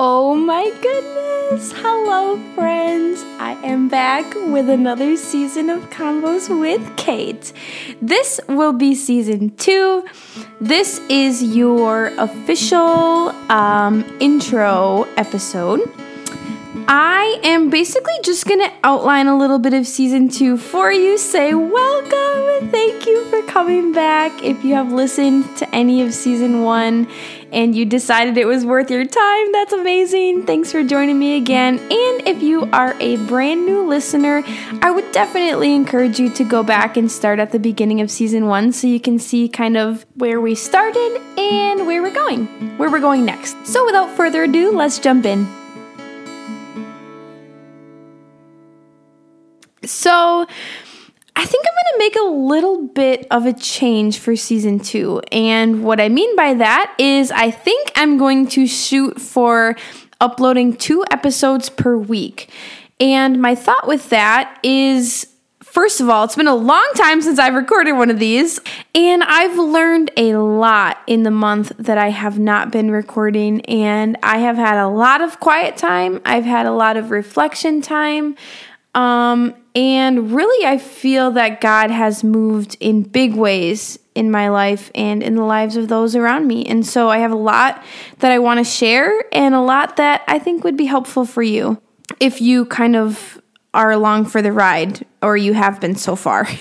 Oh my goodness! Hello, friends! I am back with another season of Convos with Kate. This will be season two. This is your official um, intro episode. I am basically just going to outline a little bit of season two for you, say welcome, thank you for coming back. If you have listened to any of season one and you decided it was worth your time, that's amazing. Thanks for joining me again. And if you are a brand new listener, I would definitely encourage you to go back and start at the beginning of season one so you can see kind of where we started and where we're going, where we're going next. So without further ado, let's jump in. So, I think I'm going to make a little bit of a change for season two. And what I mean by that is, I think I'm going to shoot for uploading two episodes per week. And my thought with that is First of all, it's been a long time since I've recorded one of these, and I've learned a lot in the month that I have not been recording. And I have had a lot of quiet time, I've had a lot of reflection time. Um, and really, I feel that God has moved in big ways in my life and in the lives of those around me. And so I have a lot that I want to share and a lot that I think would be helpful for you if you kind of are along for the ride or you have been so far.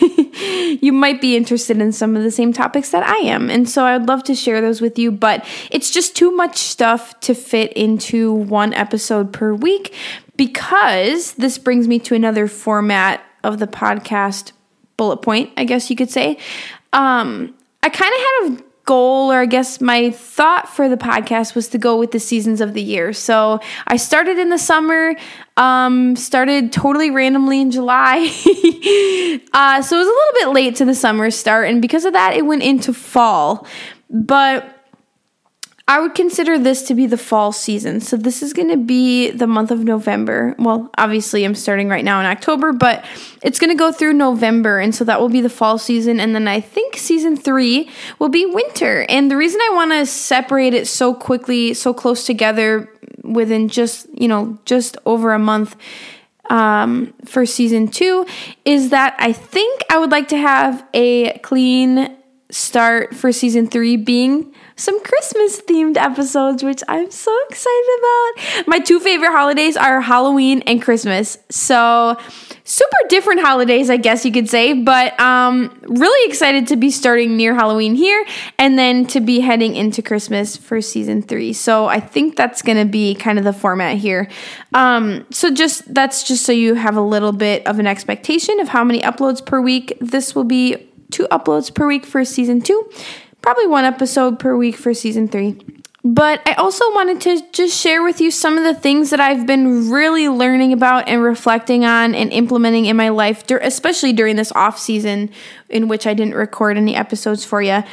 you might be interested in some of the same topics that I am. And so I'd love to share those with you, but it's just too much stuff to fit into one episode per week because this brings me to another format of the podcast bullet point, I guess you could say. Um, I kind of had a goal, or I guess my thought for the podcast was to go with the seasons of the year. So I started in the summer, um, started totally randomly in July. uh, so it was a little bit late to the summer start, and because of that, it went into fall. But I would consider this to be the fall season. So this is going to be the month of November. Well, obviously I'm starting right now in October, but it's going to go through November and so that will be the fall season and then I think season 3 will be winter. And the reason I want to separate it so quickly, so close together within just, you know, just over a month um, for season 2 is that I think I would like to have a clean start for season 3 being some Christmas themed episodes, which I'm so excited about. My two favorite holidays are Halloween and Christmas. So, super different holidays, I guess you could say, but um, really excited to be starting near Halloween here and then to be heading into Christmas for season three. So, I think that's going to be kind of the format here. Um, so, just that's just so you have a little bit of an expectation of how many uploads per week. This will be two uploads per week for season two probably one episode per week for season three. But I also wanted to just share with you some of the things that I've been really learning about and reflecting on and implementing in my life, especially during this off season in which I didn't record any episodes for you.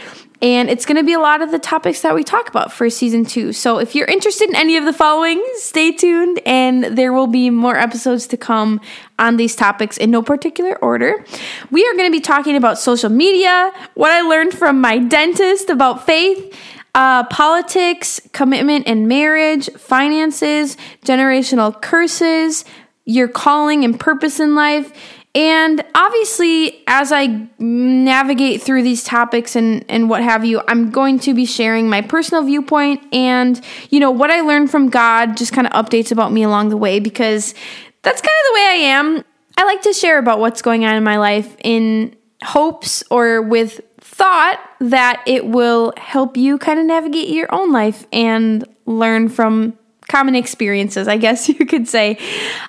And it's going to be a lot of the topics that we talk about for season two. So if you're interested in any of the following, stay tuned and there will be more episodes to come on these topics in no particular order. We are going to be talking about social media, what I learned from my dentist about faith, uh, politics, commitment and marriage, finances, generational curses, your calling and purpose in life and obviously, as I navigate through these topics and, and what have you, I'm going to be sharing my personal viewpoint and, you know, what I learned from God, just kind of updates about me along the way, because that's kind of the way I am. I like to share about what's going on in my life in hopes or with thought that it will help you kind of navigate your own life and learn from common experiences, I guess you could say.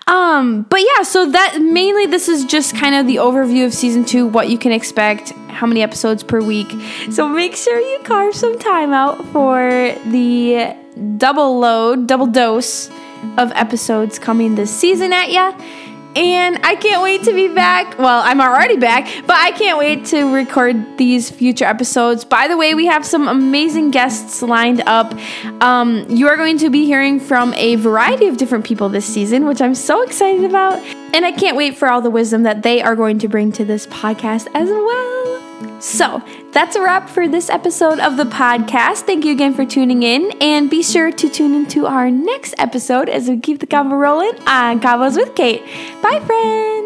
Um, but yeah, so that mainly this is just kind of the overview of season two, what you can expect, how many episodes per week. So make sure you carve some time out for the double load, double dose of episodes coming this season at ya. And I can't wait to be back. Well, I'm already back, but I can't wait to record these future episodes. By the way, we have some amazing guests lined up. Um, you are going to be hearing from a variety of different people this season, which I'm so excited about. And I can't wait for all the wisdom that they are going to bring to this podcast as well. So that's a wrap for this episode of the podcast. Thank you again for tuning in, and be sure to tune into our next episode as we keep the convo rolling on Convos with Kate. Bye, friends.